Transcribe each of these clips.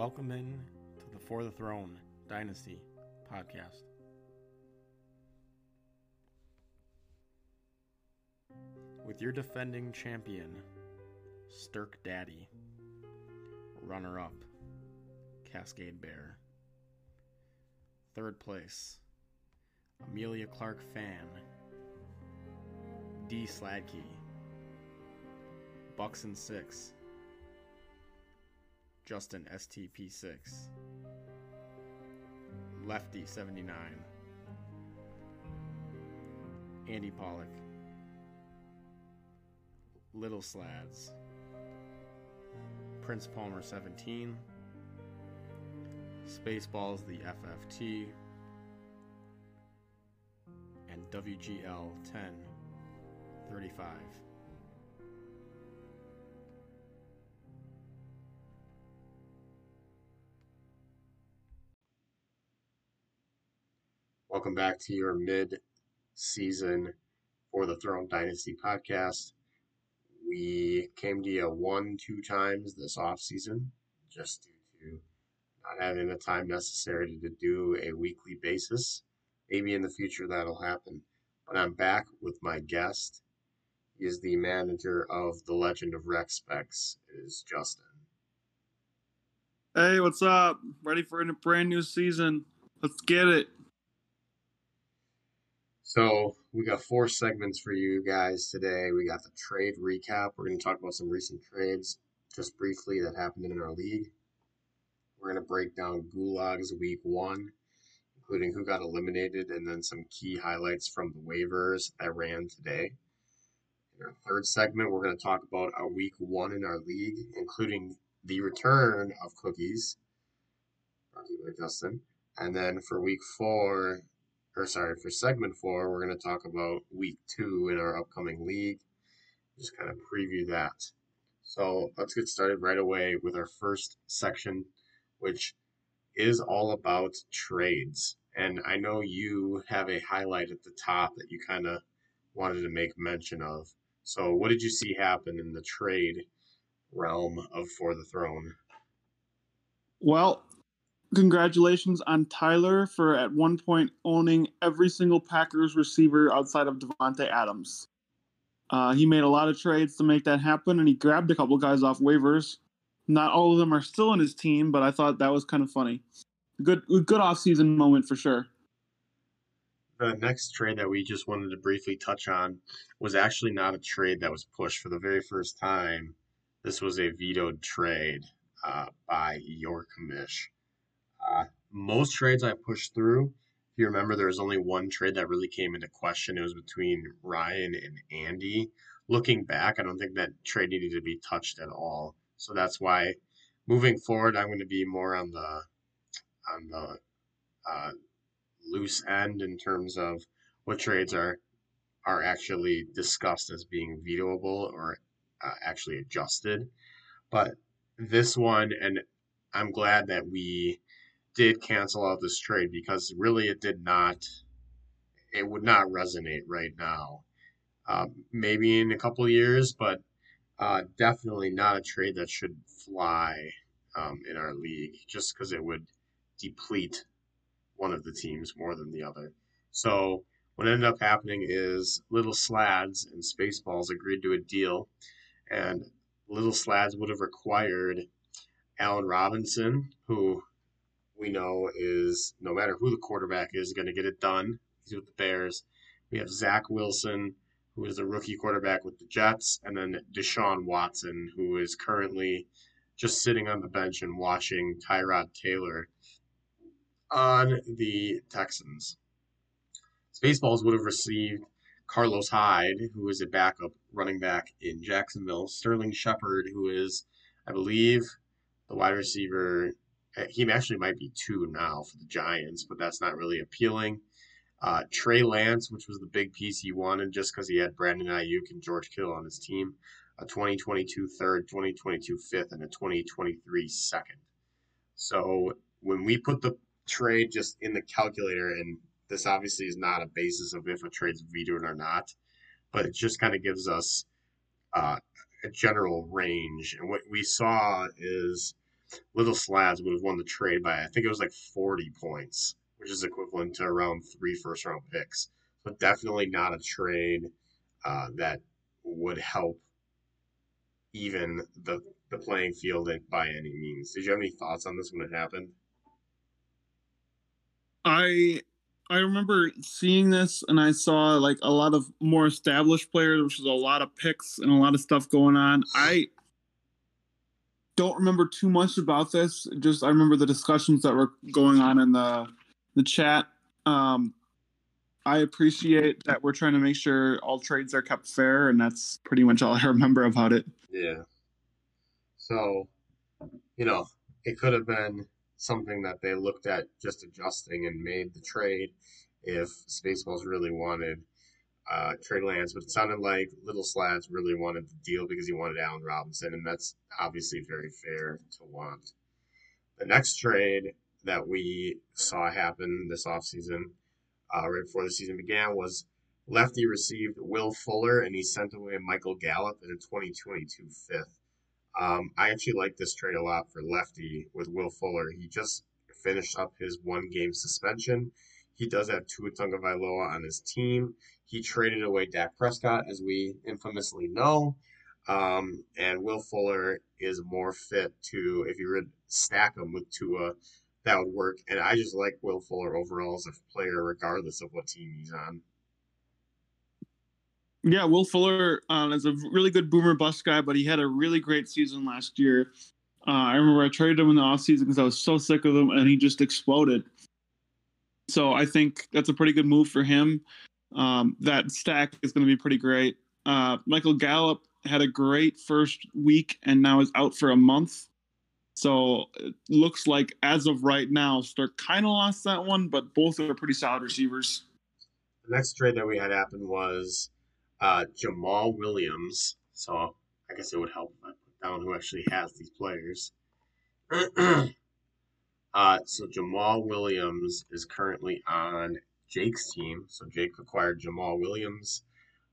Welcome in to the For the Throne Dynasty podcast. With your defending champion, Stirk Daddy, runner up, Cascade Bear, third place, Amelia Clark Fan, D. Sladkey, Bucks and Six, Justin STP6, Lefty 79, Andy Pollock, Little Slads, Prince Palmer 17, Spaceballs the FFT, and WGL 1035. Welcome back to your mid season for the Throne Dynasty podcast. We came to you one, two times this off season, just due to not having the time necessary to do a weekly basis. Maybe in the future that'll happen. But I'm back with my guest. He is the manager of the Legend of Rec Specs. It is Justin. Hey, what's up? Ready for a brand new season? Let's get it. So we got four segments for you guys today. We got the trade recap. We're going to talk about some recent trades, just briefly, that happened in our league. We're going to break down Gulag's week one, including who got eliminated, and then some key highlights from the waivers that ran today. In our third segment, we're going to talk about our week one in our league, including the return of cookies. Justin. And then for week four, or sorry, for segment four, we're going to talk about week two in our upcoming league. Just kind of preview that. So let's get started right away with our first section, which is all about trades. And I know you have a highlight at the top that you kind of wanted to make mention of. So, what did you see happen in the trade realm of For the Throne? Well, congratulations on Tyler for at one point owning every single Packers receiver outside of Davante Adams. Uh, he made a lot of trades to make that happen, and he grabbed a couple guys off waivers. Not all of them are still in his team, but I thought that was kind of funny. Good, good off-season moment for sure. The next trade that we just wanted to briefly touch on was actually not a trade that was pushed for the very first time. This was a vetoed trade uh, by your commish. Uh, most trades I pushed through, if you remember, there was only one trade that really came into question. It was between Ryan and Andy. Looking back, I don't think that trade needed to be touched at all. So that's why moving forward, I'm going to be more on the on the uh, loose end in terms of what trades are are actually discussed as being vetoable or uh, actually adjusted. But this one, and I'm glad that we did cancel out this trade because really it did not, it would not resonate right now. Uh, maybe in a couple years, but uh, definitely not a trade that should fly um, in our league just because it would deplete one of the teams more than the other. So what ended up happening is Little Slads and Spaceballs agreed to a deal, and Little Slads would have required Allen Robinson, who we know is no matter who the quarterback is, going to get it done. He's with the Bears. We have Zach Wilson, who is a rookie quarterback with the Jets, and then Deshaun Watson, who is currently just sitting on the bench and watching Tyrod Taylor on the Texans. Spaceballs would have received Carlos Hyde, who is a backup running back in Jacksonville, Sterling Shepard, who is, I believe, the wide receiver he actually might be two now for the Giants, but that's not really appealing. Uh, Trey Lance, which was the big piece he wanted just because he had Brandon Aiyuk and George Kittle on his team, a 2022 third, 2022 fifth, and a 2023 second. So when we put the trade just in the calculator, and this obviously is not a basis of if a trade's vetoed or not, but it just kind of gives us uh, a general range. And what we saw is Little Slads would have won the trade by I think it was like 40 points, which is equivalent to around three first round picks. So definitely not a trade uh, that would help even the the playing field by any means. Did you have any thoughts on this when it happened? I I remember seeing this and I saw like a lot of more established players, which was a lot of picks and a lot of stuff going on. I don't remember too much about this. Just I remember the discussions that were going on in the the chat. Um, I appreciate that we're trying to make sure all trades are kept fair, and that's pretty much all I remember about it. Yeah. So, you know, it could have been something that they looked at just adjusting and made the trade if Spaceballs really wanted uh, Trey Lance, but it sounded like Little Slads really wanted the deal because he wanted Allen Robinson, and that's obviously very fair to want. The next trade that we saw happen this offseason, uh, right before the season began, was Lefty received Will Fuller and he sent away Michael Gallup in a 2022 fifth. Um, I actually like this trade a lot for Lefty with Will Fuller. He just finished up his one game suspension. He does have Tua Tagovailoa on his team. He traded away Dak Prescott, as we infamously know. Um, and Will Fuller is more fit to, if you would stack him with Tua, that would work. And I just like Will Fuller overall as a player, regardless of what team he's on. Yeah, Will Fuller uh, is a really good boomer bust guy, but he had a really great season last year. Uh, I remember I traded him in the offseason because I was so sick of him, and he just exploded. So I think that's a pretty good move for him. Um, that stack is going to be pretty great. Uh, Michael Gallup had a great first week and now is out for a month. So it looks like as of right now, Stark kind of lost that one, but both are pretty solid receivers. The next trade that we had happen was uh, Jamaal Williams. So I guess it would help if I put down who actually has these players. uh, so Jamaal Williams is currently on Jake's team. So Jake acquired Jamaal Williams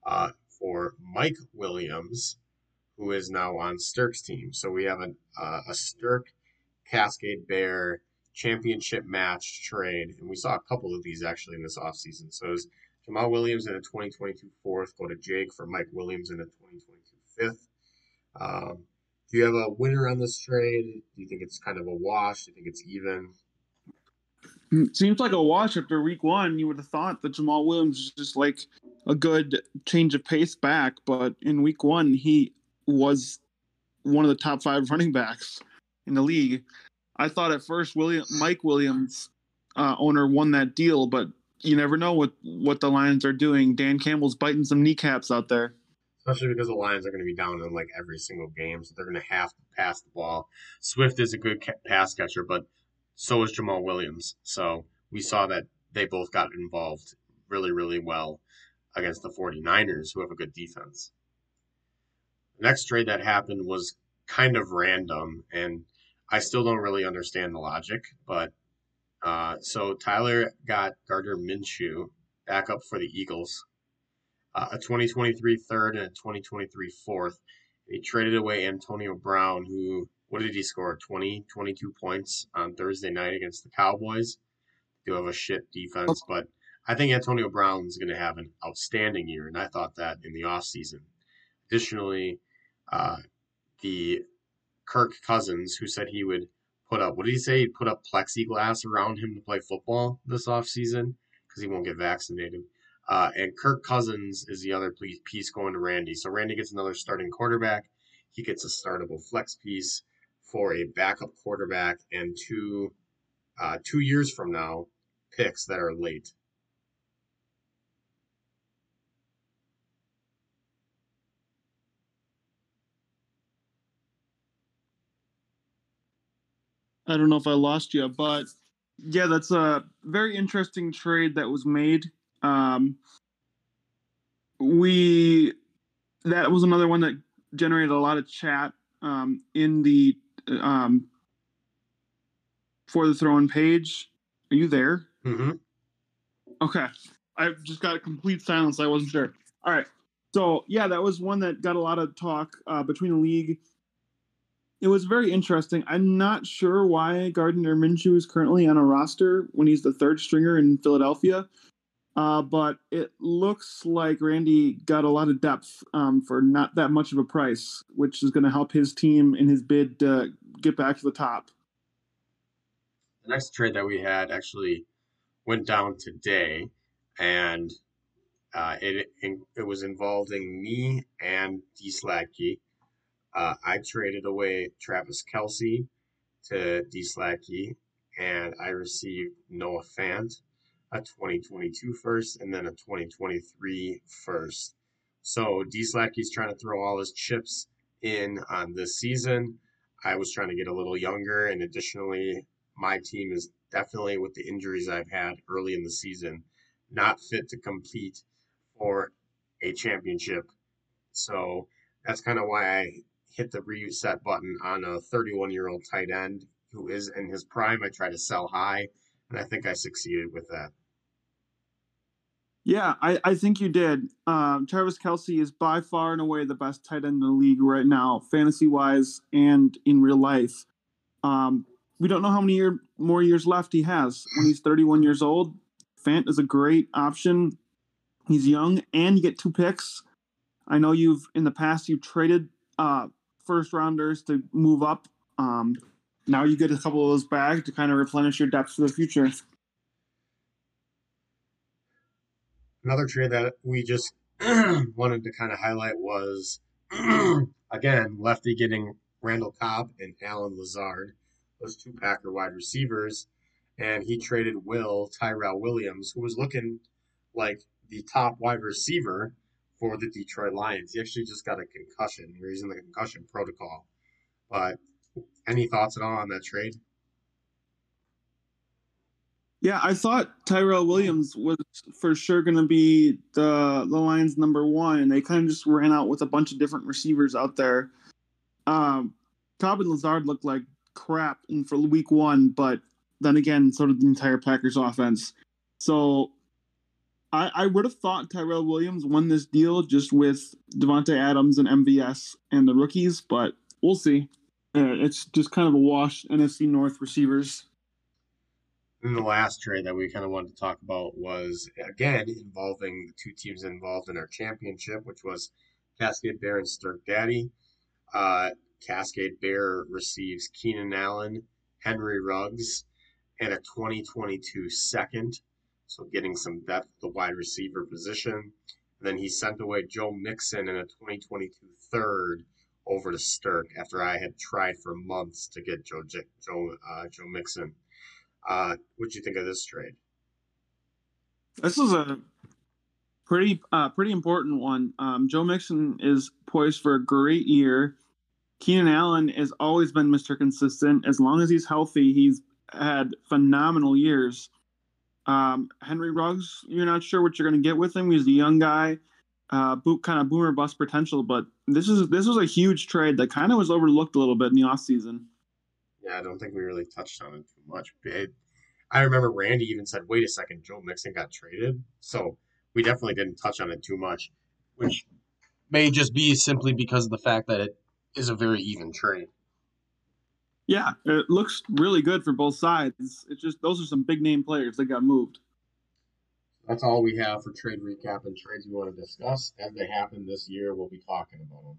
uh, for Mike Williams, who is now on Stirk's team. So we have a, uh, a Stirk Cascade Bear championship match trade. And we saw a couple of these actually in this offseason. So it was Jamaal Williams in a 2022 fourth, go to Jake for Mike Williams in a 2022 fifth. Um, do you have a winner on this trade? Do you think it's kind of a wash? Do you think it's even? Seems like a wash after week one. You would have thought that Jamaal Williams is just like a good change of pace back, but in week one, he was one of the top five running backs in the league. I thought at first William Mike Williams uh, owner won that deal, but you never know what what the Lions are doing. Dan Campbell's biting some kneecaps out there. Especially because the Lions are going to be down in like every single game, so they're going to have to pass the ball. Swift is a good ca- pass catcher, but so is Jamaal Williams. So we saw that they both got involved really, really well against the 49ers, who have a good defense. The next trade that happened was kind of random, and I still don't really understand the logic, but uh, so Tyler got Gardner Minshew back up for the Eagles, uh, a 2023 third and a 2023 fourth. They traded away Antonio Brown, who what did he score? 20, 22 points on Thursday night against the Cowboys. They do have a shit defense, but I think Antonio Brown is going to have an outstanding year, and I thought that in the offseason. Additionally, uh, the Kirk Cousins, who said he would put up, what did he say? He'd put up plexiglass around him to play football this offseason because he won't get vaccinated. Uh, and Kirk Cousins is the other piece going to Randy. So Randy gets another starting quarterback. He gets a startable flex piece for a backup quarterback and two uh, two years from now picks that are late. I don't know if I lost you, but yeah, that's a very interesting trade that was made. Um, we that was another one that generated a lot of chat um, in the um, for the Throne page. Are you there? Mm-hmm. Okay, I just got a complete silence. I wasn't sure. All right, so yeah, that was one that got a lot of talk uh, between the league it was very interesting. I'm not sure why Gardner Minshew is currently on a roster when he's the third stringer in Philadelphia. Uh, but it looks like Randy got a lot of depth um, for not that much of a price, which is going to help his team in his bid to get back to the top. The next trade that we had actually went down today, and uh, it it was involving me and D Sladkey. Uh, I traded away Travis Kelce to D Sladkey, and I received Noah Fant a 2022 first and then a 2023 first. So D Sladkey's trying to throw all his chips in on this season. I was trying to get a little younger, and additionally, my team is definitely with the injuries I've had early in the season, not fit to compete for a championship. So that's kind of why I hit the reset button on a 31 year old tight end who is in his prime. I try to sell high, and I think I succeeded with that. Yeah, I, I think you did. Um, Travis Kelce is by far and away the best tight end in the league right now, fantasy wise and in real life. Um, we don't know how many year, more years left he has when he's 31 years old. Fant is a great option. He's young, and you get two picks. I know you've in the past you've traded uh, first rounders to move up. Um, now you get a couple of those back to kind of replenish your depth for the future. Another trade that we just wanted to kind of highlight was again lefty getting Randall Cobb and Allen Lazard, those two Packer wide receivers, and he traded Will Tyrell Williams, who was looking like the top wide receiver for the Detroit Lions. He actually just got a concussion. He's in the concussion protocol. But any thoughts at all on that trade? Yeah, I thought Tyrell Williams was for sure going to be the the Lions' number one, they kind of just ran out with a bunch of different receivers out there. Um, Cobb Lazard looked like crap in for week one, but then again, so did the entire Packers offense. So I, I would have thought Tyrell Williams won this deal just with Davante Adams and MVS and the rookies, but we'll see. It's just kind of a wash NFC North receivers. And the last trade that we kind of wanted to talk about was again involving the two teams involved in our championship, which was Cascade Bear and Stirk Daddy. Uh, Cascade Bear receives Keenan Allen, Henry Ruggs, and a 2022 second. So getting some depth at the wide receiver position. And then he sent away Joe Mixon in a 2022 third over to Stirk after I had tried for months to get Joe Joe uh, Joe Mixon. Uh, what do you think of this trade? This is a pretty uh, pretty important one. Um, Joe Mixon is poised for a great year. Keenan Allen has always been Mr. Consistent. As long as he's healthy, he's had phenomenal years. Um, Henry Ruggs, you're not sure what you're going to get with him. He's a young guy, uh, boot kind of boomer bust potential. But this is this was a huge trade that kind of was overlooked a little bit in the offseason. Yeah, I don't think we really touched on it too much. It, I remember Randy even said, "Wait a second, Joe Mixon got traded," so we definitely didn't touch on it too much, which may just be simply because of the fact that it is a very even trade. Yeah, it looks really good for both sides. It's just those are some big name players that got moved. That's all we have for trade recap and trades we want to discuss. As they happen this year, we'll be talking about them.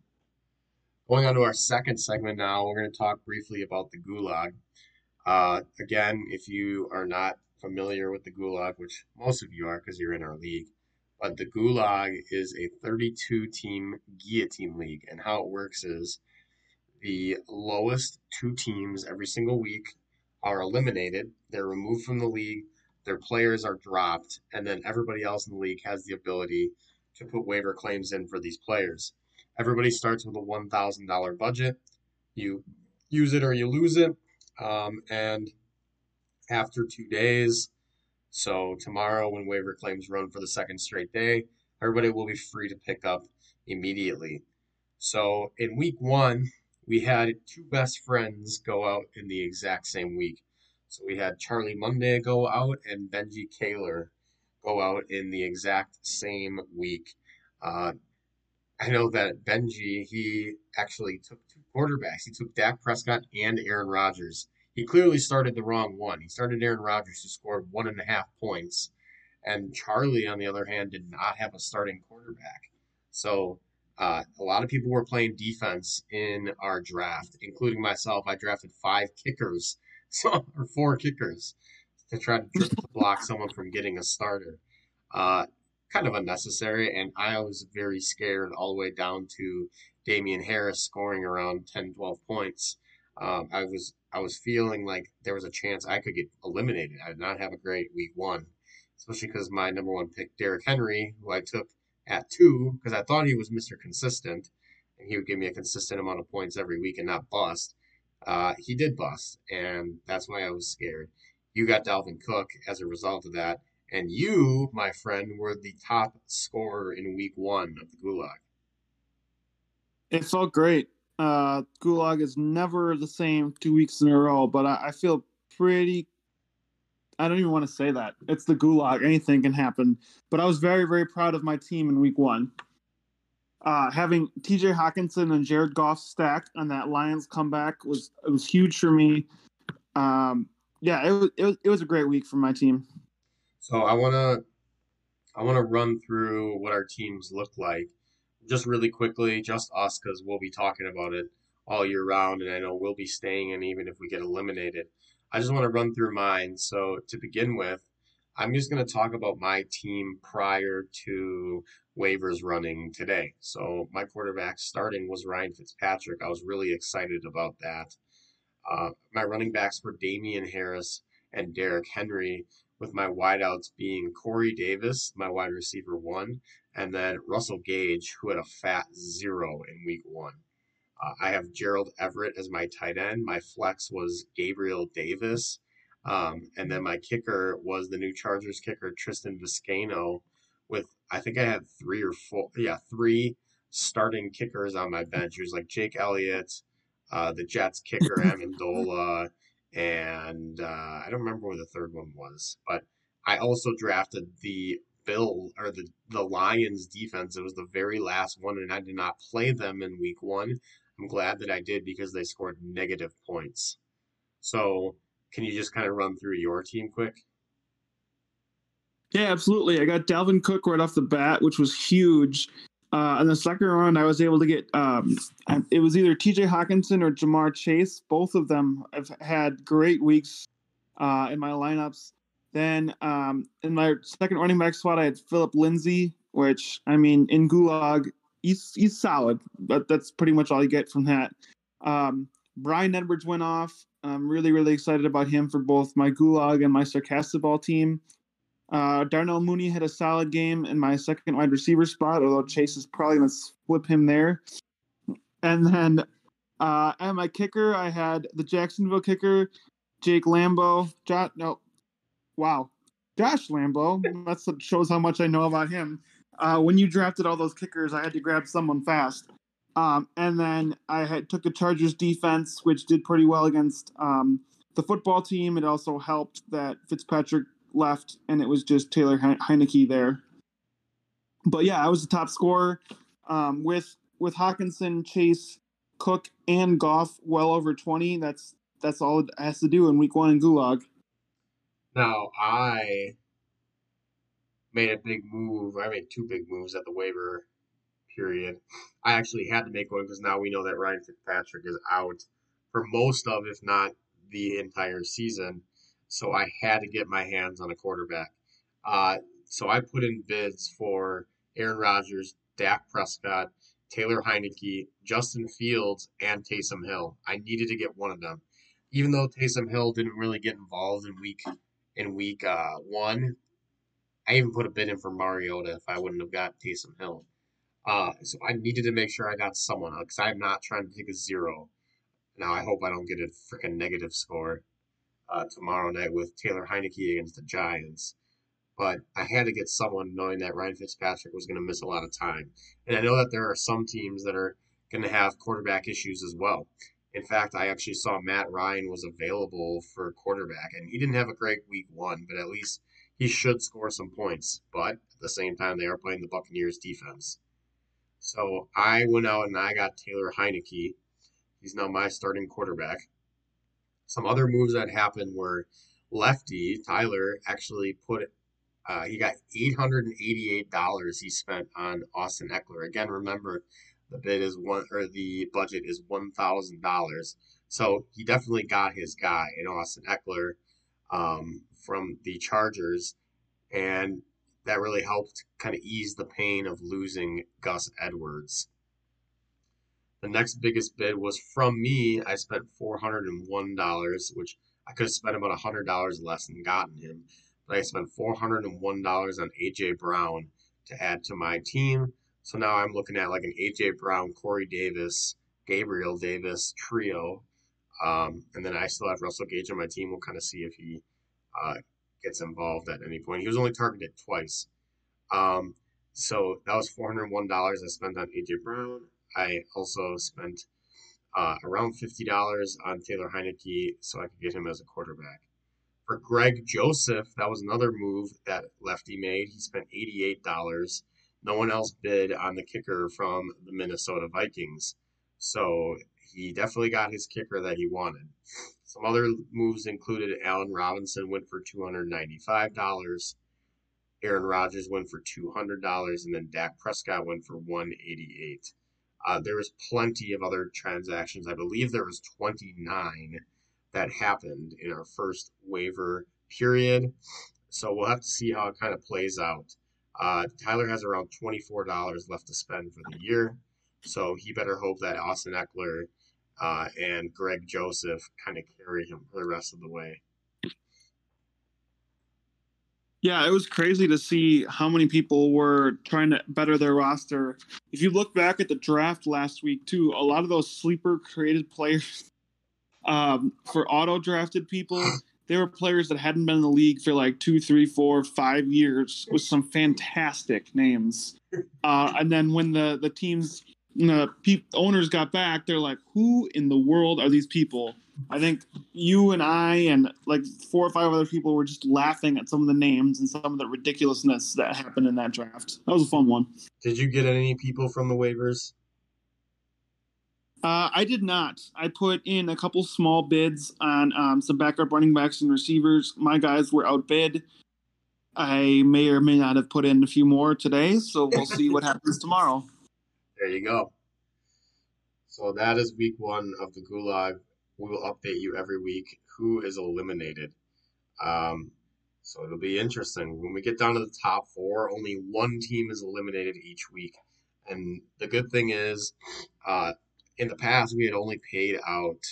Going on to our second segment now, we're going to talk briefly about the Gulag. Uh, again, if you are not familiar with the Gulag, which most of you are because you're in our league, but the Gulag is a 32 team guillotine league. And how it works is the lowest two teams every single week are eliminated. They're removed from the league. Their players are dropped, and then everybody else in the league has the ability to put waiver claims in for these players. Everybody starts with a $1,000 budget. You use it or you lose it. Um, and after two days, so tomorrow, when waiver claims run for the second straight day, everybody will be free to pick up immediately. So in week one, we had two best friends go out in the exact same week. So we had Charlie Monday go out and Benji Kaler go out in the exact same week. Uh, I know that Benji, he actually took two quarterbacks. He took Dak Prescott and Aaron Rodgers. He clearly started the wrong one. He started Aaron Rodgers, who scored one and a half points. And Charlie, on the other hand, did not have a starting quarterback. So uh, a lot of people were playing defense in our draft, including myself. I drafted five kickers, so, or four kickers, to try to block someone from getting a starter. Uh, kind of unnecessary, and I was very scared all the way down to Damien Harris scoring around 10, 12 points. Um, I was I was feeling like there was a chance I could get eliminated. I did not have a great week one, especially because my number one pick, Derrick Henry, who I took at two because I thought he was Mr. Consistent and he would give me a consistent amount of points every week and not bust. Uh, he did bust, and that's why I was scared. You got Dalvin Cook as a result of that, and you, my friend, were the top scorer in week one of the Gulag. It felt great. Uh, Gulag is never the same two weeks in a row, but I, I feel pretty. I don't even want to say that. It's the Gulag. Anything can happen. But I was very, very proud of my team in week one. Uh, having TJ Hockenson and Jared Goff stacked on that Lions comeback was it was huge for me. Um, yeah, it was, it was it was a great week for my team. So I wanna I wanna run through what our teams look like, just really quickly, just us because we'll be talking about it all year round, and I know we'll be staying in even if we get eliminated. I just want to run through mine. So to begin with, I'm just going to talk about my team prior to waivers running today. So my quarterback starting was Ryan Fitzpatrick. I was really excited about that. Uh, my running backs were Damien Harris and Derrick Henry, with my wideouts being Corey Davis, my wide receiver one, and then Russell Gage, who had a fat zero in week one. Uh, I have Gerald Everett as my tight end. My flex was Gabriel Davis. Um, and then my kicker was the new Chargers kicker, Tristan Vizcaino, with I think I had three or four, yeah, three starting kickers on my bench. It was like Jake Elliott, uh, the Jets kicker, Ammendola, and uh, I don't remember what the third one was, but I also drafted the Bill or the the Lions defense. It was the very last one, and I did not play them in week one. I'm glad that I did because they scored negative points. So, can you just kind of run through your team quick? Yeah, absolutely. I got Dalvin Cook right off the bat, which was huge. Uh, in the second round, I was able to get um, it was either T.J. Hockenson or Ja'Marr Chase. Both of them have had great weeks uh, in my lineups. Then um, in my second running back spot, I had Philip Lindsay, which I mean in Gulag he's he's solid, but that's pretty much all you get from that. Um, Bryan Edwards went off. I'm really really excited about him for both my Gulag and my Sarcastic Ball team. Uh, Darnell Mooney had a solid game in my second wide receiver spot, although Chase is probably going to flip him there. And then uh, at my kicker, I had the Jacksonville kicker, Jake Lambo. Jo- no, wow, Josh Lambo. That shows how much I know about him. Uh, when you drafted all those kickers, I had to grab someone fast. Um, and then I had took the Chargers defense, which did pretty well against um, the football team. It also helped that Fitzpatrick left, and it was just Taylor Heinicke there. But yeah, I was the top scorer um, with with Hockenson, Chase, Cook, and Goff well over twenty. That's that's all it has to do in Week One in Gulag. Now I made a big move. I made two big moves at the waiver period. I actually had to make one because now we know that Ryan Fitzpatrick is out for most of, if not the entire season. So I had to get my hands on a quarterback. Uh, so I put in bids for Aaron Rodgers, Dak Prescott, Taylor Heinicke, Justin Fields, and Taysom Hill. I needed to get one of them. Even though Taysom Hill didn't really get involved in week in week uh, one, I even put a bid in for Mariota if I wouldn't have got Taysom Hill. Uh, so I needed to make sure I got someone because I'm not trying to take a zero. Now I hope I don't get a freaking negative score uh, tomorrow night with Taylor Heinicke against the Giants. But I had to get someone knowing that Ryan Fitzpatrick was going to miss a lot of time. And I know that there are some teams that are going to have quarterback issues as well. In fact, I actually saw Matt Ryan was available for quarterback, and he didn't have a great week one, but at least he should score some points. But at the same time, they are playing the Buccaneers defense. So I went out and I got Taylor Heinicke. He's now my starting quarterback. Some other moves that happened were lefty Tyler actually put uh, he got eight hundred and eighty-eight dollars he spent on Austin Ekeler. Again, remember the bid is one or the budget is one thousand dollars. So he definitely got his guy in Austin Ekeler um, from the Chargers, and that really helped kind of ease the pain of losing Gus Edwards. The next biggest bid was from me. I spent four hundred and one dollars, which I could have spent about hundred dollars less and gotten him, but I spent four hundred and one dollars on AJ Brown to add to my team. So now I'm looking at like an AJ Brown, Corey Davis, Gabriel Davis trio. Um, and then I still have Russell Gage on my team. We'll kind of see if he uh, gets involved at any point. He was only targeted twice. Um, so that was $401 I spent on AJ Brown. I also spent uh, around $50 on Taylor Heinicke so I could get him as a quarterback. For Greg Joseph, that was another move that Lefty made. He spent $88 no one else bid on the kicker from the Minnesota Vikings. So he definitely got his kicker that he wanted. Some other moves included Allen Robinson went for $295. Aaron Rodgers went for $200 and then Dak Prescott went for 188. Uh, there was plenty of other transactions. I believe there was 29 that happened in our first waiver period. So we'll have to see how it kind of plays out. Uh, Tyler has around $24 left to spend for the year. So he better hope that Austin Ekeler uh, and Greg Joseph kind of carry him for the rest of the way. Yeah, it was crazy to see how many people were trying to better their roster. If you look back at the draft last week, too, a lot of those sleeper created players um, for auto drafted people, they were players that hadn't been in the league for like two, three, four, five years with some fantastic names. Uh, and then when the the teams, the pe- owners got back, they're like, "Who in the world are these people?" I think you and I and like four or five other people were just laughing at some of the names and some of the ridiculousness that happened in that draft. That was a fun one. Did you get any people from the waivers? Uh, I did not. I put in a couple small bids on um, some backup running backs and receivers. My guys were outbid. I may or may not have put in a few more today, so we'll see what happens tomorrow. There you go. So that is week one of the Gulag. We will update you every week who is eliminated. Um, so it'll be interesting. When we get down to the top four, only one team is eliminated each week. And the good thing is, uh, in the past we had only paid out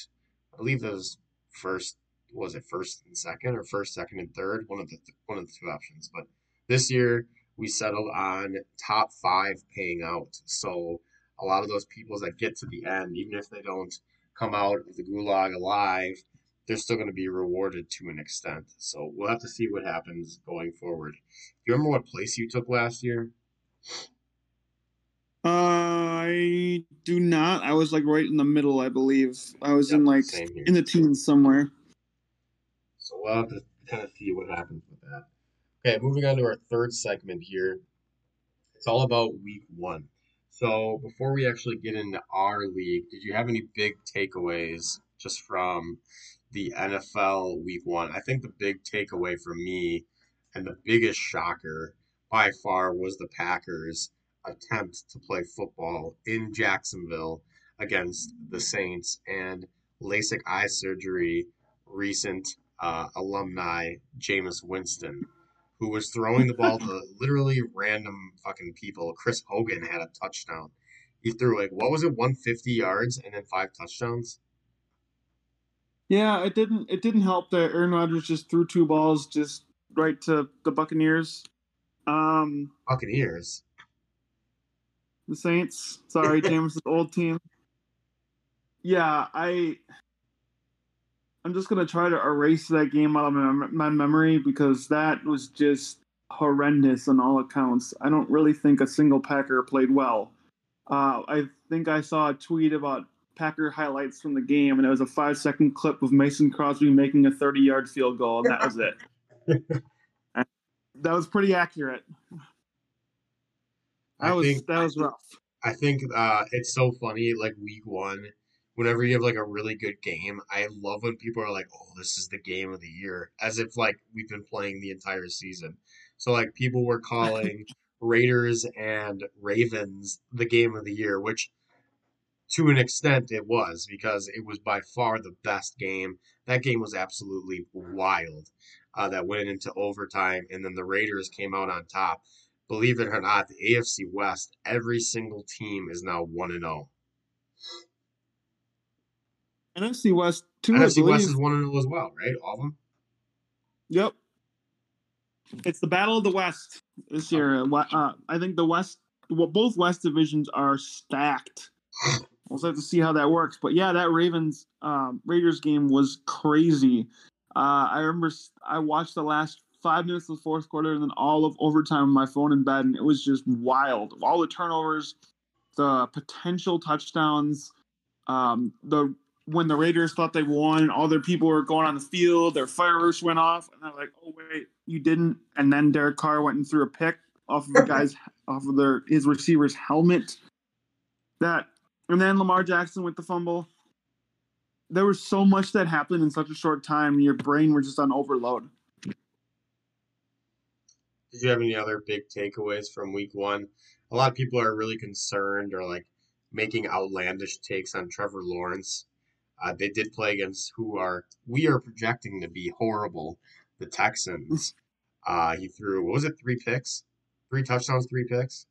I believe those first was it first and second or first, second and third, one of the one of the two options. But this year we settled on top five paying out. So a lot of those people that get to the end, even if they don't come out of the gulag alive, they're still going to be rewarded to an extent. So we'll have to see what happens going forward. Do you remember what place you took last year? Uh, I do not. I was like right in the middle, I believe. I was yep, in like in the teens somewhere. So we'll have to kind of see what happens with that. Okay, moving on to our third segment here. It's all about week one. So before we actually get into our league, did you have any big takeaways just from the NFL week one? I think the big takeaway for me and the biggest shocker by far was the Packers attempt to play football in Jacksonville against the Saints and LASIK eye surgery recent uh, alumni Jameis Winston, who was throwing the ball to literally random fucking people. Chris Hogan had a touchdown. He threw like what was it, 150 yards and then five touchdowns. Yeah, it didn't. It didn't help that Aaron Rodgers just threw two balls just right to the Buccaneers. Um, Buccaneers the Saints. Sorry, James' old team. Yeah, I. I'm just gonna try to erase that game out of my, my memory because that was just horrendous on all accounts. I don't really think a single Packer played well. Uh, I think I saw a tweet about Packer highlights from the game, and it was a five second clip of Mason Crosby making a 30 yard field goal, and that was it. that was pretty accurate. That I was think, that was rough. I think uh, it's so funny. Like week one, whenever you have like a really good game, I love when people are like, "Oh, this is the game of the year," as if like we've been playing the entire season. So like people were calling Raiders and Ravens the game of the year, which to an extent it was because it was by far the best game. That game was absolutely wild. Uh, that went into overtime, and then the Raiders came out on top. Believe it or not, the AFC West, every single team is now one and zero. NFC West, two. NFC West is one and zero as well, right? All of them. Yep. It's the battle of the West this year. Uh, I think the West, well, both West divisions are stacked. We'll have to see how that works. But yeah, that Ravens um, Raiders game was crazy. Uh, I remember I watched the last five minutes of the fourth quarter and then all of overtime on my phone in bed, and it was just wild. All the turnovers, the potential touchdowns, um, the when the Raiders thought they won, all their people were going on the field, their fireworks went off, and they're like, "Oh wait, you didn't!" And then Derek Carr went and threw a pick off of the guy's off of their his receiver's helmet. That and then Lamar Jackson with the fumble. There was so much that happened in such a short time. Your brain was just on overload. Did you have any other big takeaways from week one? A lot of people are really concerned or like making outlandish takes on Trevor Lawrence. Uh, they did play against who are we are projecting to be horrible, the Texans. Uh, he threw what was it, three picks, three touchdowns, three picks.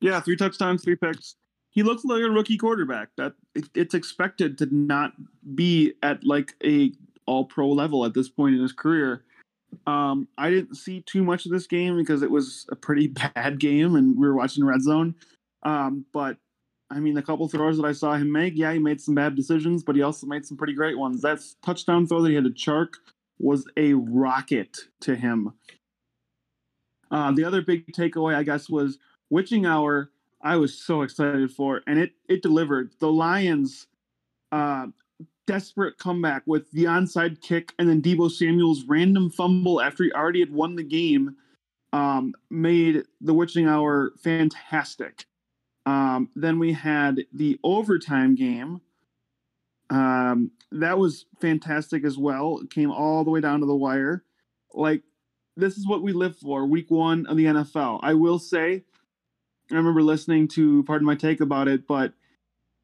Yeah, three touchdowns, three picks he looks like a rookie quarterback. That it, it's expected to not be at like a all pro level at this point in his career. Um, I didn't see too much of this game because it was a pretty bad game and we were watching red zone. Um, but I mean, the couple throws that I saw him make, yeah, he made some bad decisions, but he also made some pretty great ones. That touchdown throw that he had to Chark was a rocket to him. Uh, the other big takeaway, I guess, was witching hour I was so excited for, and it it delivered. The Lions, uh, desperate comeback with the onside kick, and then Deebo Samuel's random fumble after he already had won the game, um, made the witching hour fantastic. Um, then we had the overtime game. Um, that was fantastic as well. It came all the way down to the wire. Like this is what we live for. Week one of the NFL. I will say I remember listening to Pardon My Take about it, but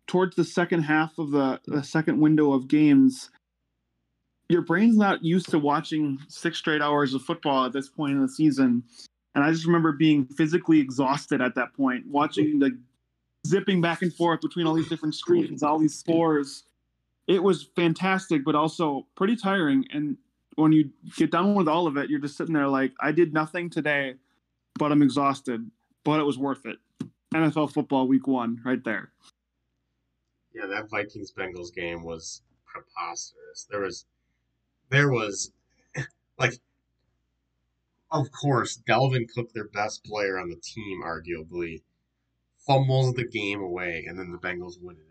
towards the second half of the, the second window of games, your brain's not used to watching six straight hours of football at this point in the season. And I just remember being physically exhausted at that point, watching the zipping back and forth between all these different screens, all these scores. It was fantastic, but also pretty tiring. And when you get done with all of it, you're just sitting there like, I did nothing today, but I'm exhausted but it was worth it. NFL football week one, right there. Yeah, that Vikings Bengals game was preposterous. There was, there was, like, of course, Dalvin Cook, their best player on the team, arguably, fumbles the game away, and then the Bengals win it.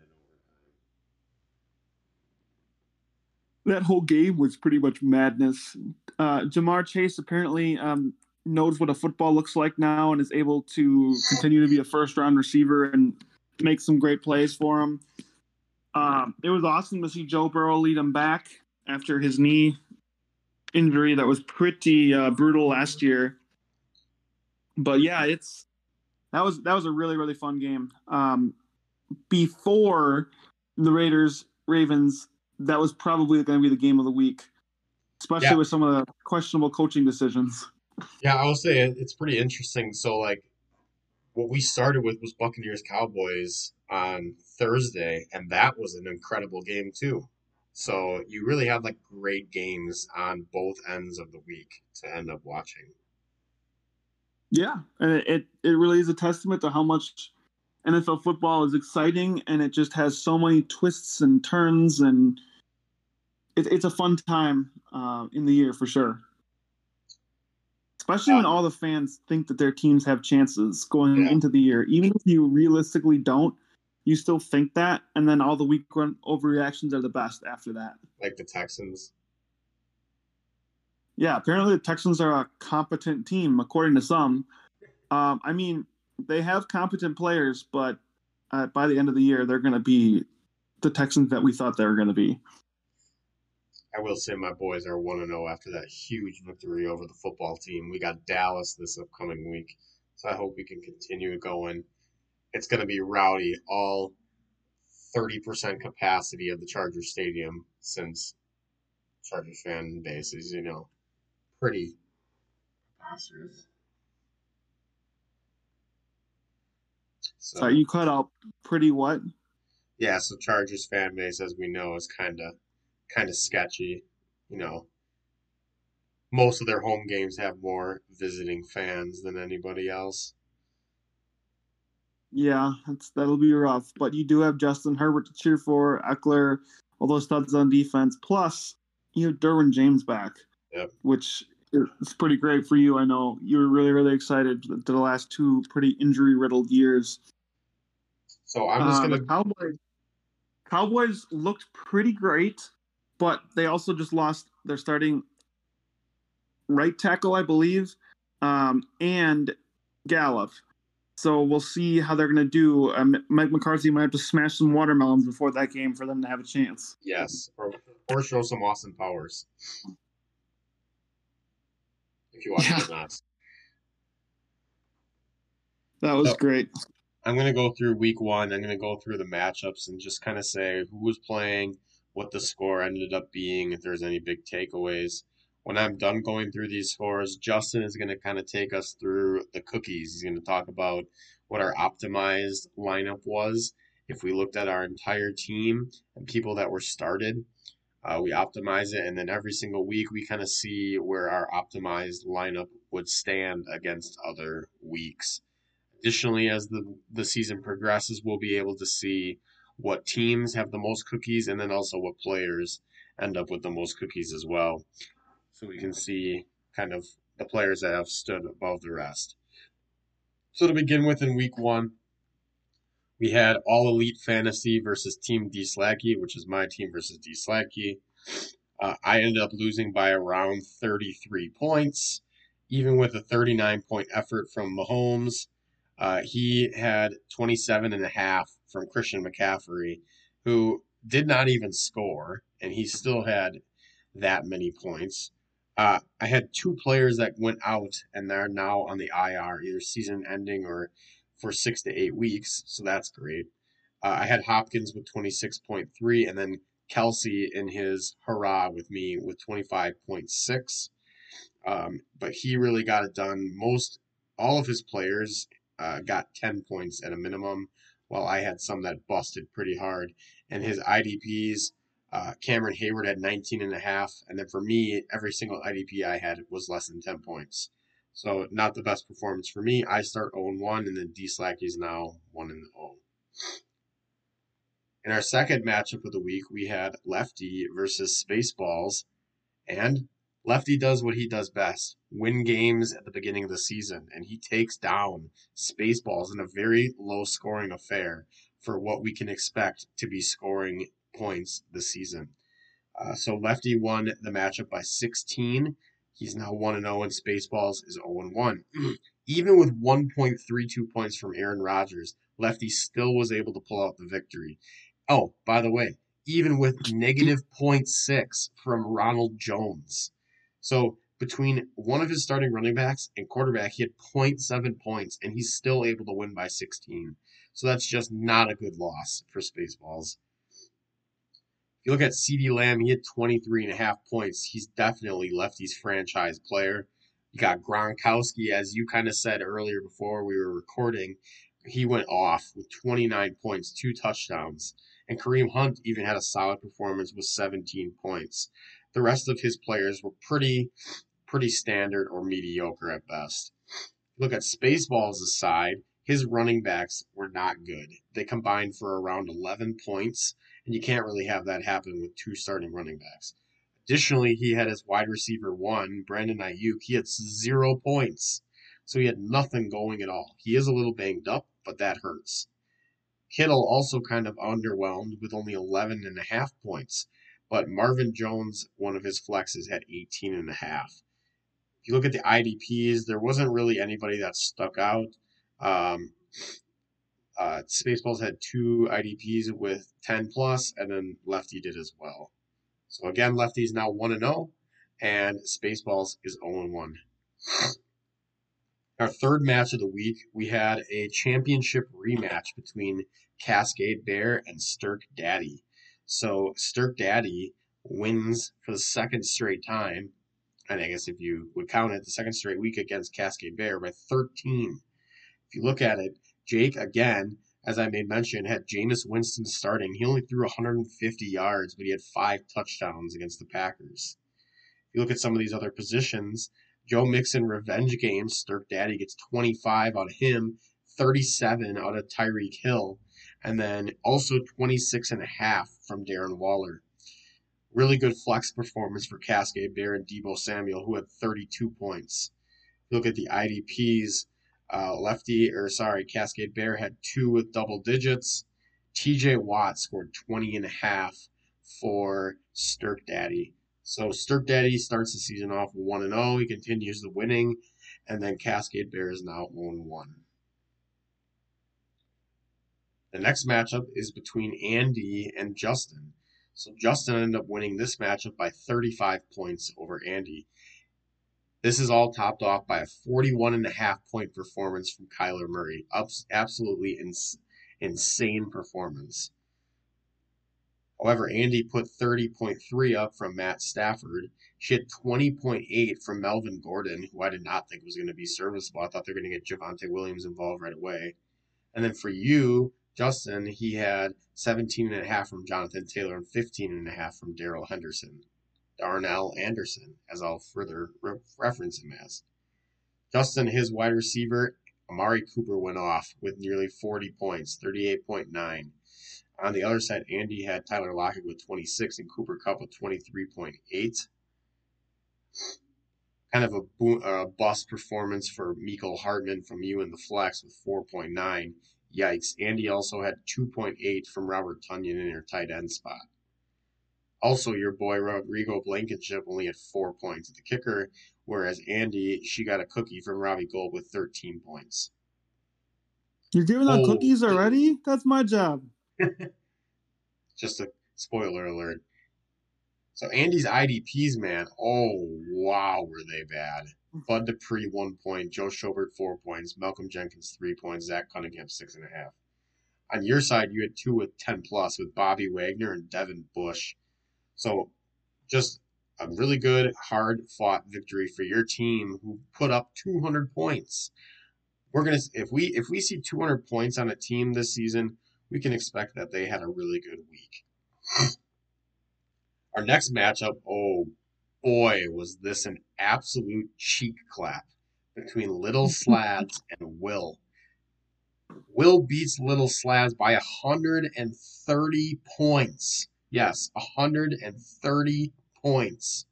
That whole game was pretty much madness. Uh, Ja'Marr Chase apparently um, knows what a football looks like now and is able to continue to be a first round receiver and make some great plays for him. Um, it was awesome to see Joe Burrow lead him back after his knee injury that was pretty uh, brutal last year. But yeah, it's that was that was a really really fun game. Um, before the Raiders Ravens, that was probably going to be the game of the week, especially yeah. with some of the questionable coaching decisions. Yeah, I will say it's pretty interesting. So, like, what we started with was Buccaneers Cowboys on Thursday, and that was an incredible game too. So you really had like great games on both ends of the week to end up watching. Yeah, and it it really is a testament to how much NFL football is exciting, and it just has so many twists and turns, and it, it's a fun time uh, in the year for sure especially when all the fans think that their teams have chances going yeah. into the year. Even if you realistically don't, you still think that, and then all the week run overreactions are the best after that. Like the Texans. Yeah, apparently the Texans are a competent team, according to some. Um, I mean, they have competent players, but uh, by the end of the year, they're going to be the Texans that we thought they were going to be. I will say my boys are 1 0 after that huge victory over the football team. We got Dallas this upcoming week, so I hope we can continue going. It's going to be rowdy all 30% capacity of the Chargers Stadium since Chargers fan base is, you know, pretty preposterous. So you cut out pretty what? Yeah, so Chargers fan base, as we know, is kind of kind of sketchy. You know, most of their home games have more visiting fans than anybody else. Yeah, that's that'll be rough. But you do have Justin Herbert to cheer for, Ekeler, all those studs on defense. Plus, you have Derwin James back, yep. which is pretty great for you. I know you were really, really excited to the last two pretty injury riddled years. So I'm just uh, gonna. Cowboys, Cowboys looked pretty great, but they also just lost their starting right tackle, I believe, um, and Gallup. So we'll see how they're going to do. Um, Mike McCarthy might have to smash some watermelons before that game for them to have a chance. Yes, or, or show some Austin Powers. If you watch yeah. it or not. That was so, great. I'm going to go through week one. I'm going to go through the matchups and just kind of say who was playing, what the score ended up being, if there's any big takeaways when I'm done going through these scores, Justin is going to kind of take us through the cookies. He's going to talk about what our optimized lineup was. If we looked at our entire team and people that were started, uh, we optimize it, and then every single week we kind of see where our optimized lineup would stand against other weeks. Additionally, as the, the season progresses, we'll be able to see what teams have the most cookies and then also what players end up with the most cookies as well so we can see kind of the players that have stood above the rest. So to begin with, in week one, we had All Elite Fantasy versus Team D Slacky, which is my team versus D Slacky. Uh, I ended up losing by around 33 points, even with a 39 point effort from Mahomes. Uh, he had 27 and a half from Christian McCaffrey, who did not even score, and he still had that many points. Uh, I had two players that went out and they're now on the IR, either season ending or for six to eight weeks. So that's great. Uh, I had Hopkins with 26.3 and then Kelce in his hurrah with me with 25.6. Um, but he really got it done. Most, all of his players uh, got 10 points at a minimum, while I had some that busted pretty hard. And his IDPs, uh, Cameron Heyward had 19 and a half. And then for me, every single IDP I had was less than 10 points. So not the best performance for me. I start 0-1 and then D Slacky is now 1 and 0. In our second matchup of the week, we had Lefty versus Spaceballs. And Lefty does what he does best win games at the beginning of the season. And he takes down Spaceballs in a very low scoring affair for what we can expect to be scoring points this season. Uh, so Lefty won the matchup by 16. He's now 1 0, and oh Spaceballs is 0 1. Even with 1.32 points from Aaron Rodgers, Lefty still was able to pull out the victory. Oh, by the way, even with negative 0.6 from Ronald Jones. So between one of his starting running backs and quarterback, he had 0.7 points, and he's still able to win by 16. So that's just not a good loss for Spaceballs you look at CeeDee Lamb, he had 23 and a half points. He's definitely Lefty's franchise player. You got Gronkowski, as you kind of said earlier before we were recording, he went off with 29 points, two touchdowns. And Kareem Hunt even had a solid performance with 17 points. The rest of his players were pretty, pretty standard or mediocre at best. Look at Spaceballs aside, his running backs were not good. They combined for around 11 points and you can't really have that happen with two starting running backs. Additionally, he had his wide receiver one, Brandon Aiyuk. He had zero points. So he had nothing going at all. He is a little banged up, but that hurts. Kittle also kind of underwhelmed with only 11 and a half points, but Marvin Jones, one of his flexes, had 18 and a half. If you look at the IDPs, there wasn't really anybody that stuck out. Um, Uh, Spaceballs had two IDPs with 10 plus, and then Lefty did as well. So again, Lefty is now 1 0, and Spaceballs is 0 1. Our third match of the week, we had a championship rematch between Cascade Bear and Stirk Daddy. So Stirk Daddy wins for the second straight time, and I guess if you would count it, the second straight week against Cascade Bear by 13. If you look at it, Jake, again, as I made mention, had Jameis Winston starting. He only threw 150 yards, but he had five touchdowns against the Packers. If you look at some of these other positions, Joe Mixon revenge game, Stirk Daddy gets 25 out of him, 37 out of Tyreek Hill, and then also 26 and a half from Darren Waller. Really good flex performance for Cascade Bear and Deebo Samuel, who had 32 points. Look at the IDPs. Uh, lefty, or sorry, Cascade Bear had two with double digits. TJ Watt scored 20 and a half for Stirk Daddy. So Stirk Daddy starts the season off 1 and 0. He continues the winning, and then Cascade Bear is now 1 1. The next matchup is between Andy and Justin. So Justin ended up winning this matchup by 35 points over Andy. This is all topped off by a 41 and a half point performance from Kyler Murray. Absolutely ins- insane performance. However, Andy put 30.3 up from Matt Stafford. She had 20.8 from Melvin Gordon, who I did not think was going to be serviceable. I thought they were going to get Javonte Williams involved right away. And then for you, Justin, he had 17.5 from Jonathan Taylor and 15.5 from Darrell Henderson. Darnell Anderson, as I'll further re- reference him as. Justin, his wide receiver, Amari Cooper went off with nearly 40 points, 38.9. On the other side, Andy had Tyler Lockett with 26 and Cooper Kupp with 23.8. Kind of a boom, bust performance for Mecole Hardman from you in the flex with 4.9. Yikes. Andy also had 2.8 from Robert Tonyan in your tight end spot. Also, your boy Rodrigo Blankenship only had four points at the kicker, whereas Andy, she got a cookie from Robbie Gould with 13 points. You're giving out oh, cookies already? That's my job. Just a spoiler alert. So Andy's IDPs, man, oh wow, were they bad. Bud Dupree one point, Joe Schobert four points, Malcolm Jenkins three points, Zach Cunningham six and a half. On your side, you had two with ten plus with Bobby Wagner and Devin Bush. So just a really good, hard fought victory for your team who put up 200 points. We're gonna if we if we see 200 points on a team this season, we can expect that they had a really good week. Our next matchup, oh boy, was this an absolute cheek clap between Little Slads and Will. Will beats Little Slads by 130 points. Yes, 130 points.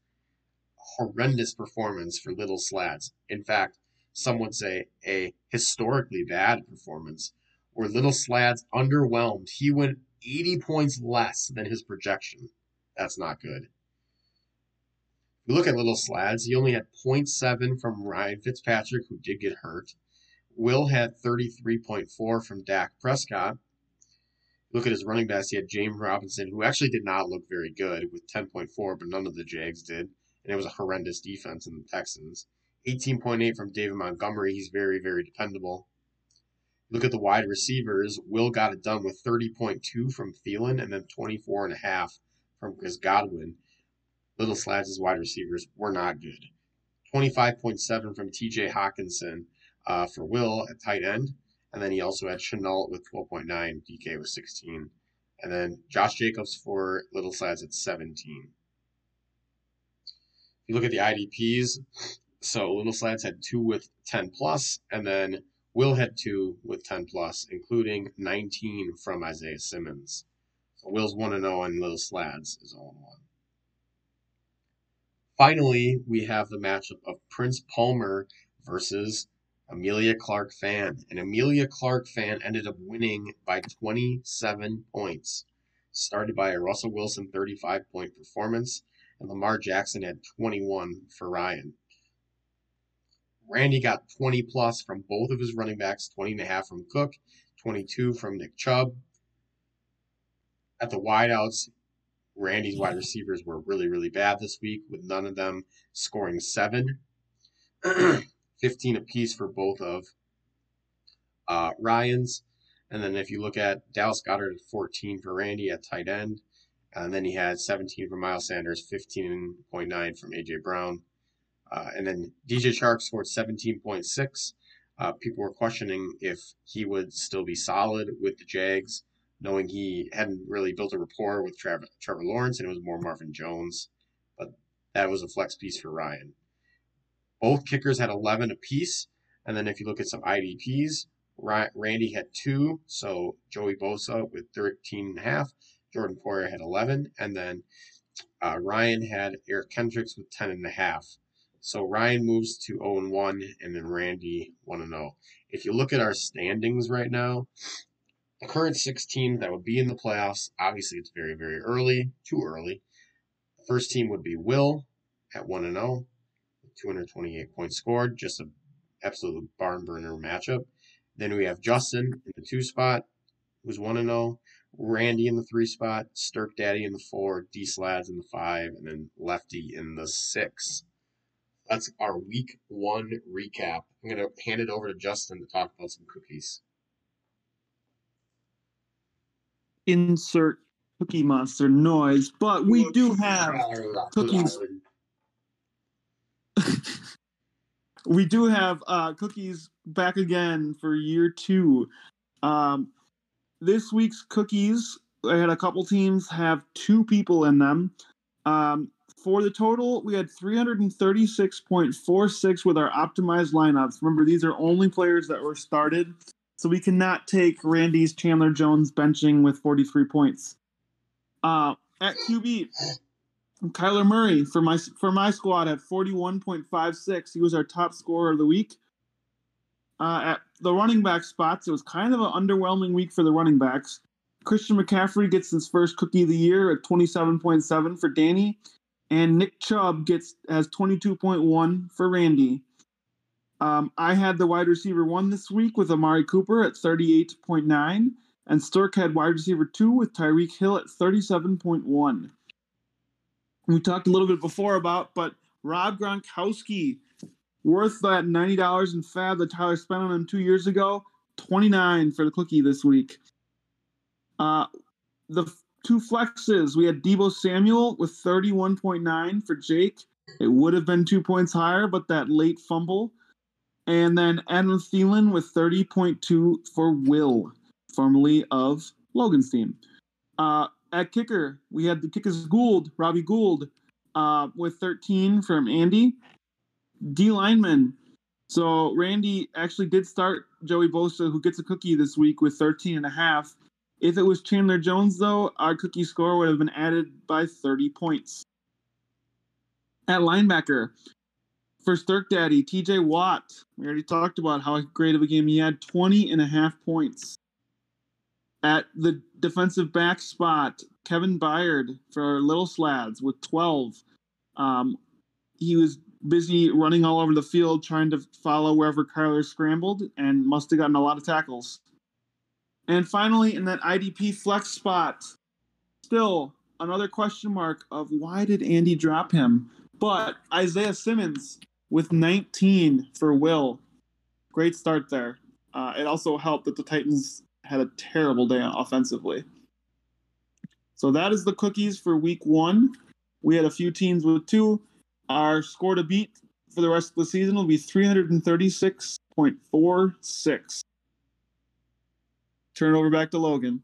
Horrendous performance for Little Slads. In fact, some would say a historically bad performance where Little Slad's underwhelmed. He went 80 points less than his projection. That's not good. We look at Little Slads, he only had 0.7 from Ryan Fitzpatrick, who did get hurt. Will had 33.4 from Dak Prescott. Look at his running backs. He had James Robinson, who actually did not look very good with 10.4, but none of the Jags did. And it was a horrendous defense in the Texans. 18.8 from David Montgomery. He's very, very dependable. Look at the wide receivers. Will got it done with 30.2 from Thielen and then 24.5 from Chris Godwin. Little Slads' wide receivers were not good. 25.7 from TJ Hockenson uh, for Will at tight end. And then he also had Shenault with 12.9, DK with 16. And then Josh Jacobs for Little Slads at 17. If you look at the IDPs, so Little Slads had two with 10 plus, and then Will had two with 10 plus, including 19 from Isaiah Simmons. So Will's 1 0 and Little Slads is 0 1. Finally, we have the matchup of Prince Palmer versus Amelia Clark Fan. And Amelia Clark Fan ended up winning by 27 points, started by a Russell Wilson 35 point performance, and Lamar Jackson had 21 for Ryan. Randy got 20 plus from both of his running backs, 20 and a half from Cook, 22 from Nick Chubb. At the wideouts, Randy's wide receivers were really, really bad this week, with none of them scoring seven. 15 apiece for both of uh, Ryan's. And then if you look at Dallas Goedert at 14 for Randy at tight end, and then he had 17 for Miles Sanders, 15.9 from AJ Brown. Uh, and then DJ Chark scored 17.6. Uh, people were questioning if he would still be solid with the Jags, knowing he hadn't really built a rapport with Trevor, Trevor Lawrence and it was more Marvin Jones. But that was a flex piece for Ryan. Both kickers had 11 apiece. And then if you look at some IDPs, Randy had two. So Joey Bosa with 13 and a half. Jordan Poyer had 11. And then uh, Ryan had Eric Kendricks with 10 and a half. So Ryan moves to 0 and 1, and then Randy 1 and 0. If you look at our standings right now, the current six teams that would be in the playoffs, obviously it's very, very early, too early. The first team would be Will at 1 and 0, 228 points scored, just an absolute barn burner matchup. Then we have Justin in the two spot, who's 1 and 0. Randy in the three spot, Stirk Daddy in the four, D Slads in the five, and then Lefty in the six that's our week one recap. I'm going to hand it over to Justin to talk about some cookies. Insert Cookie Monster noise, but we do have cookies. we do have uh, cookies back again for year two. Um, this week's cookies, I had a couple teams have two people in them. Um, for the total, we had 336.46 with our optimized lineups. Remember, these are only players that were started, so we cannot take Randy's Chandler Jones benching with 43 points. Uh, at QB, Kyler Murray for my for my squad at 41.56. He was our top scorer of the week. Uh, at the running back spots, it was kind of an underwhelming week for the running backs. Christian McCaffrey gets his first cookie of the year at 27.7 for Danny and Nick Chubb gets has 22.1 for Randy. Um, I had the wide receiver one this week with Amari Cooper at 38.9, and Stirk had wide receiver two with Tyreek Hill at 37.1. We talked a little bit before about, but Rob Gronkowski, worth that $90 in fab that Tyler spent on him two years ago, 29 for the cookie this week. Uh, the two flexes. We had Deebo Samuel with 31.9 for Jake. It would have been two points higher, but that late fumble. And then Adam Thielen with 30.2 for Will, formerly of Logan's team. Uh, at kicker, we had the kickers Gould, Robbie Gould, uh, with 13 from Andy. D lineman. So Randy actually did start Joey Bosa, who gets a cookie this week with 13 and a half. If it was Chandler Jones, though, our cookie score would have been added by 30 points. At linebacker, for Stirk Daddy, TJ Watt, we already talked about how great of a game he had 20 and a half points. At the defensive back spot, Kevin Byard for Little Slads with 12. Um, he was busy running all over the field trying to follow wherever Kyler scrambled and must have gotten a lot of tackles. And finally, in that IDP flex spot, still another question mark of why did Andy drop him? But Isaiah Simmons with 19 for Will. Great start there. Uh, it also helped that the Titans had a terrible day offensively. So that is the cookies for week one. We had a few teams with two. Our score to beat for the rest of the season will be 336.46 turn it over back to Logan.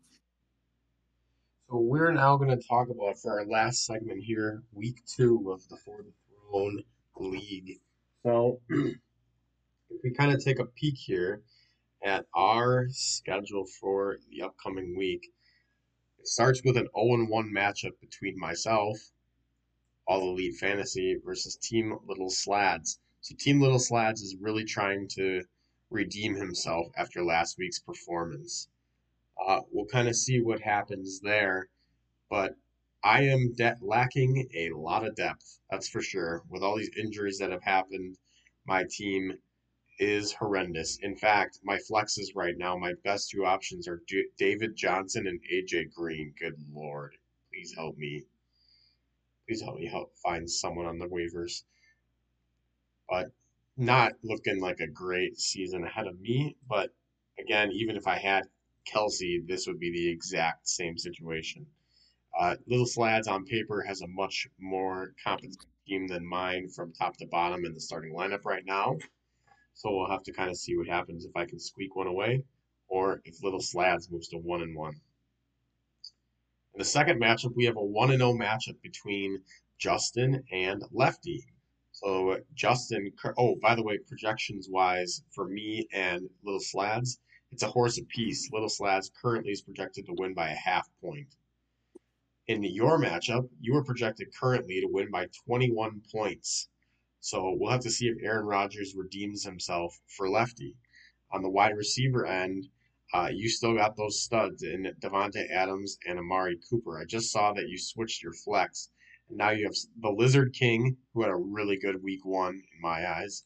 So we're now going to talk about for our last segment here, week two of the For the Throne League. So if we kind of take a peek here at our schedule for the upcoming week, it starts with an 0 1 matchup between myself, All Elite Fantasy, versus Team Little Slads. So Team Little Slads is really trying to redeem himself after last week's performance. Uh, we'll kind of see what happens there. But I am de- lacking a lot of depth, that's for sure. With all these injuries that have happened, my team is horrendous. In fact, my flexes right now, my best two options are David Johnson and AJ Green. Good lord, please help me. Please help me help find someone on the waivers. But not looking like a great season ahead of me. But again, even if I had Kelce, this would be the exact same situation. Uh, Little Slads on paper has a much more competent team than mine from top to bottom in the starting lineup right now. So we'll have to kind of see what happens if I can squeak one away or if Little Slads moves to 1 and 1. In the second matchup, we have a 1 and 0 matchup between Justin and Lefty. So Justin, oh, by the way, projections wise for me and Little Slads, it's a horse apiece. Little Slads currently is projected to win by a half point. In your matchup, you are projected currently to win by 21 points. So we'll have to see if Aaron Rodgers redeems himself for lefty. On the wide receiver end, uh, you still got those studs in Davante Adams and Amari Cooper. I just saw that you switched your flex. And now you have the Lizard King, who had a really good week one in my eyes,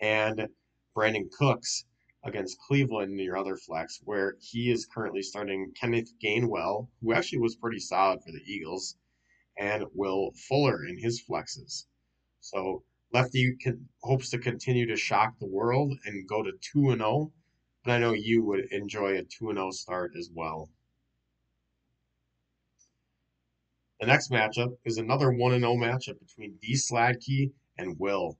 and Brandin Cooks, against Cleveland in your other flex, where he is currently starting Kenneth Gainwell, who actually was pretty solid for the Eagles, and Will Fuller in his flexes. So Lefty can, hopes to continue to shock the world and go to 2 and 0, but I know you would enjoy a 2 and 0 start as well. The next matchup is another 1 and 0 matchup between D Sladkey and Will.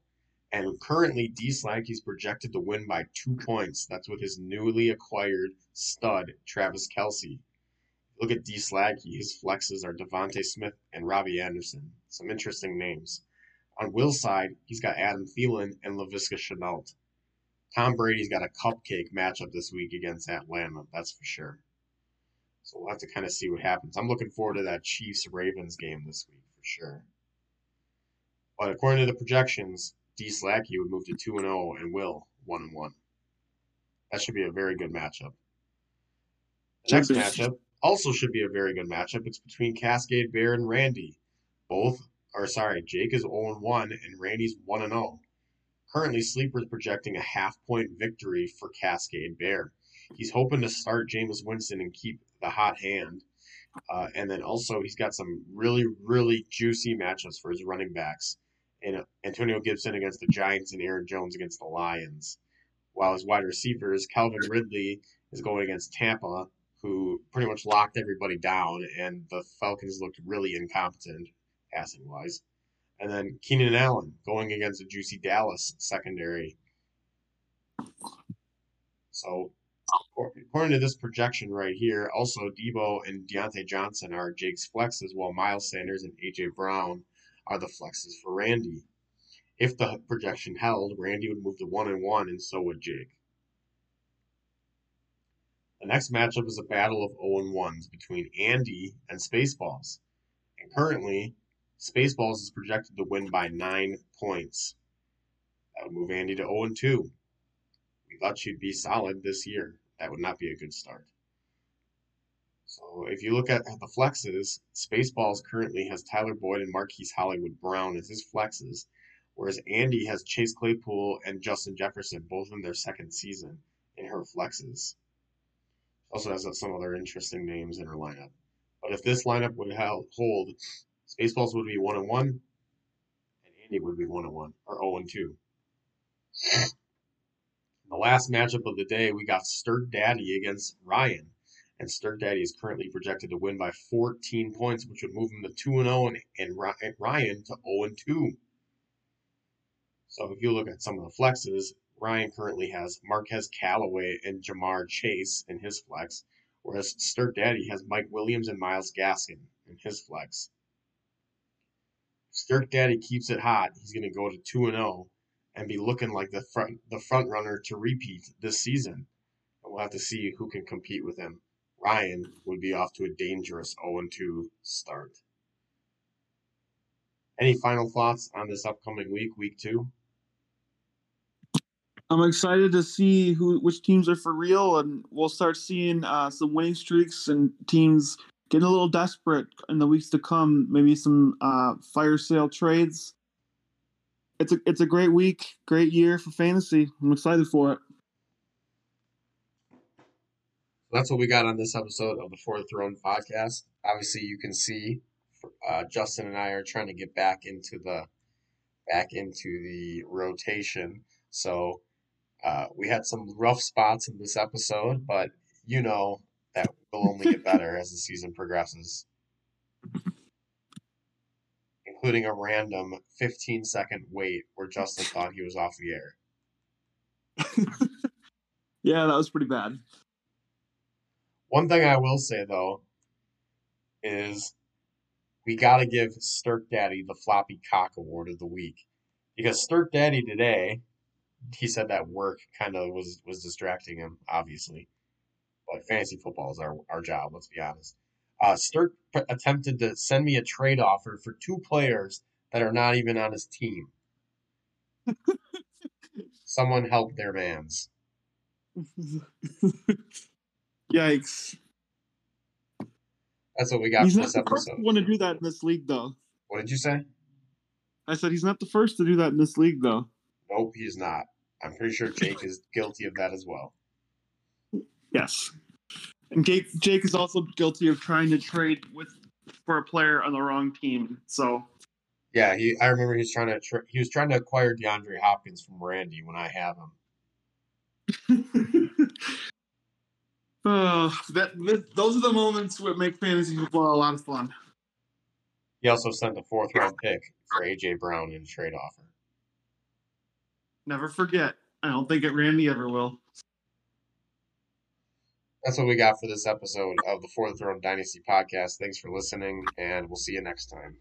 And currently, D Sladkey is projected to win by two points. That's with his newly acquired stud, Travis Kelce. Look at D Sladkey. His flexes are DeVonta Smith and Robbie Anderson. Some interesting names. On Will's side, he's got Adam Thielen and Laviska Shenault. Tom Brady's got a cupcake matchup this week against Atlanta, that's for sure. So we'll have to kind of see what happens. I'm looking forward to that Chiefs Ravens game this week for sure. But according to the projections, D Slacky would move to 2 and 0 and Will 1 and 1. That should be a very good matchup. The next matchup also should be a very good matchup. It's between Cascade Bear and Randy. Both or sorry, Jake is 0 and 1 and Randy's 1 and 0. Currently, Sleeper's projecting a half point victory for Cascade Bear. He's hoping to start Jameis Winston and keep the hot hand. Uh, and then also, he's got some really, really juicy matchups for his running backs and Antonio Gibson against the Giants and Aaron Jones against the Lions. While his wide receivers, Calvin Ridley is going against Tampa, who pretty much locked everybody down, and the Falcons looked really incompetent passing wise. And then Keenan Allen going against a juicy Dallas secondary. So, according to this projection right here, also Deebo and Diontae Johnson are Jake's flexes, while Miles Sanders and AJ Brown are the flexes for Randy. If the projection held, Randy would move to one and one, and so would Jake. The next matchup is a battle of 0 and 1s between Andy and Spaceballs. And currently, Spaceballs is projected to win by nine points. That would move Andy to 0 and 2. We thought she'd be solid this year. That would not be a good start. So if you look at the flexes, Spaceballs currently has Tyler Boyd and Marquise Hollywood Brown as his flexes, whereas Andy has Chase Claypool and Justin Jefferson both in their second season in her flexes. Also has some other interesting names in her lineup. But if this lineup would hold, Spaceballs would be one and one, and Andy would be one and one or zero and two. the last matchup of the day, we got Sturk Daddy against Ryan and Sturk Daddy is currently projected to win by 14 points, which would move him to 2 and 0 and Ryan to 0 and 2. So if you look at some of the flexes, Ryan currently has Marquez Callaway and Ja'Marr Chase in his flex, whereas Sturk Daddy has Mike Williams and Myles Gaskin in his flex. Sturk Daddy keeps it hot. He's going to go to 2 and 0 and be looking like the front the front runner to repeat this season. And we'll have to see who can compete with him. Ryan would be off to a dangerous 0 2 start. Any final thoughts on this upcoming week, week two? I'm excited to see who which teams are for real, and we'll start seeing uh, some winning streaks and teams getting a little desperate in the weeks to come. Maybe some uh, fire sale trades. it's a it's a great week, great year for fantasy. I'm excited for it. That's what we got on this episode of the For the Throne podcast. Obviously, you can see uh, Justin and I are trying to get back into the back into the rotation. So uh, we had some rough spots in this episode, but you know will only get better as the season progresses. Including a random 15 second wait where Justin thought he was off the air. yeah, that was pretty bad. One thing I will say though is we got to give Stirk Daddy the floppy cock award of the week because Stirk Daddy today, he said that work kind of was was distracting him, obviously. But fantasy football is our our job. Let's be honest. Uh, Stirk p- attempted to send me a trade offer for two players that are not even on his team. Someone help their mans. Yikes. That's what we got he's for not this the first episode. one to do that in this league, though. What did you say? I said he's not the first to do that in this league, though. Nope, he's not. I'm pretty sure Jake is guilty of that as well. Yes. And Jake, Jake is also guilty of trying to trade with for a player on the wrong team. So Yeah, he. I remember he was trying to. Tr- he was trying to acquire DeAndre Hopkins from Randy when I have him. uh, that, that those are the moments that make fantasy football a lot of fun. He also sent a fourth round pick for AJ Brown in a trade offer. Never forget. I don't think it Randy ever will. That's what we got for this episode of the For the Throne Dynasty podcast. Thanks for listening, and we'll see you next time.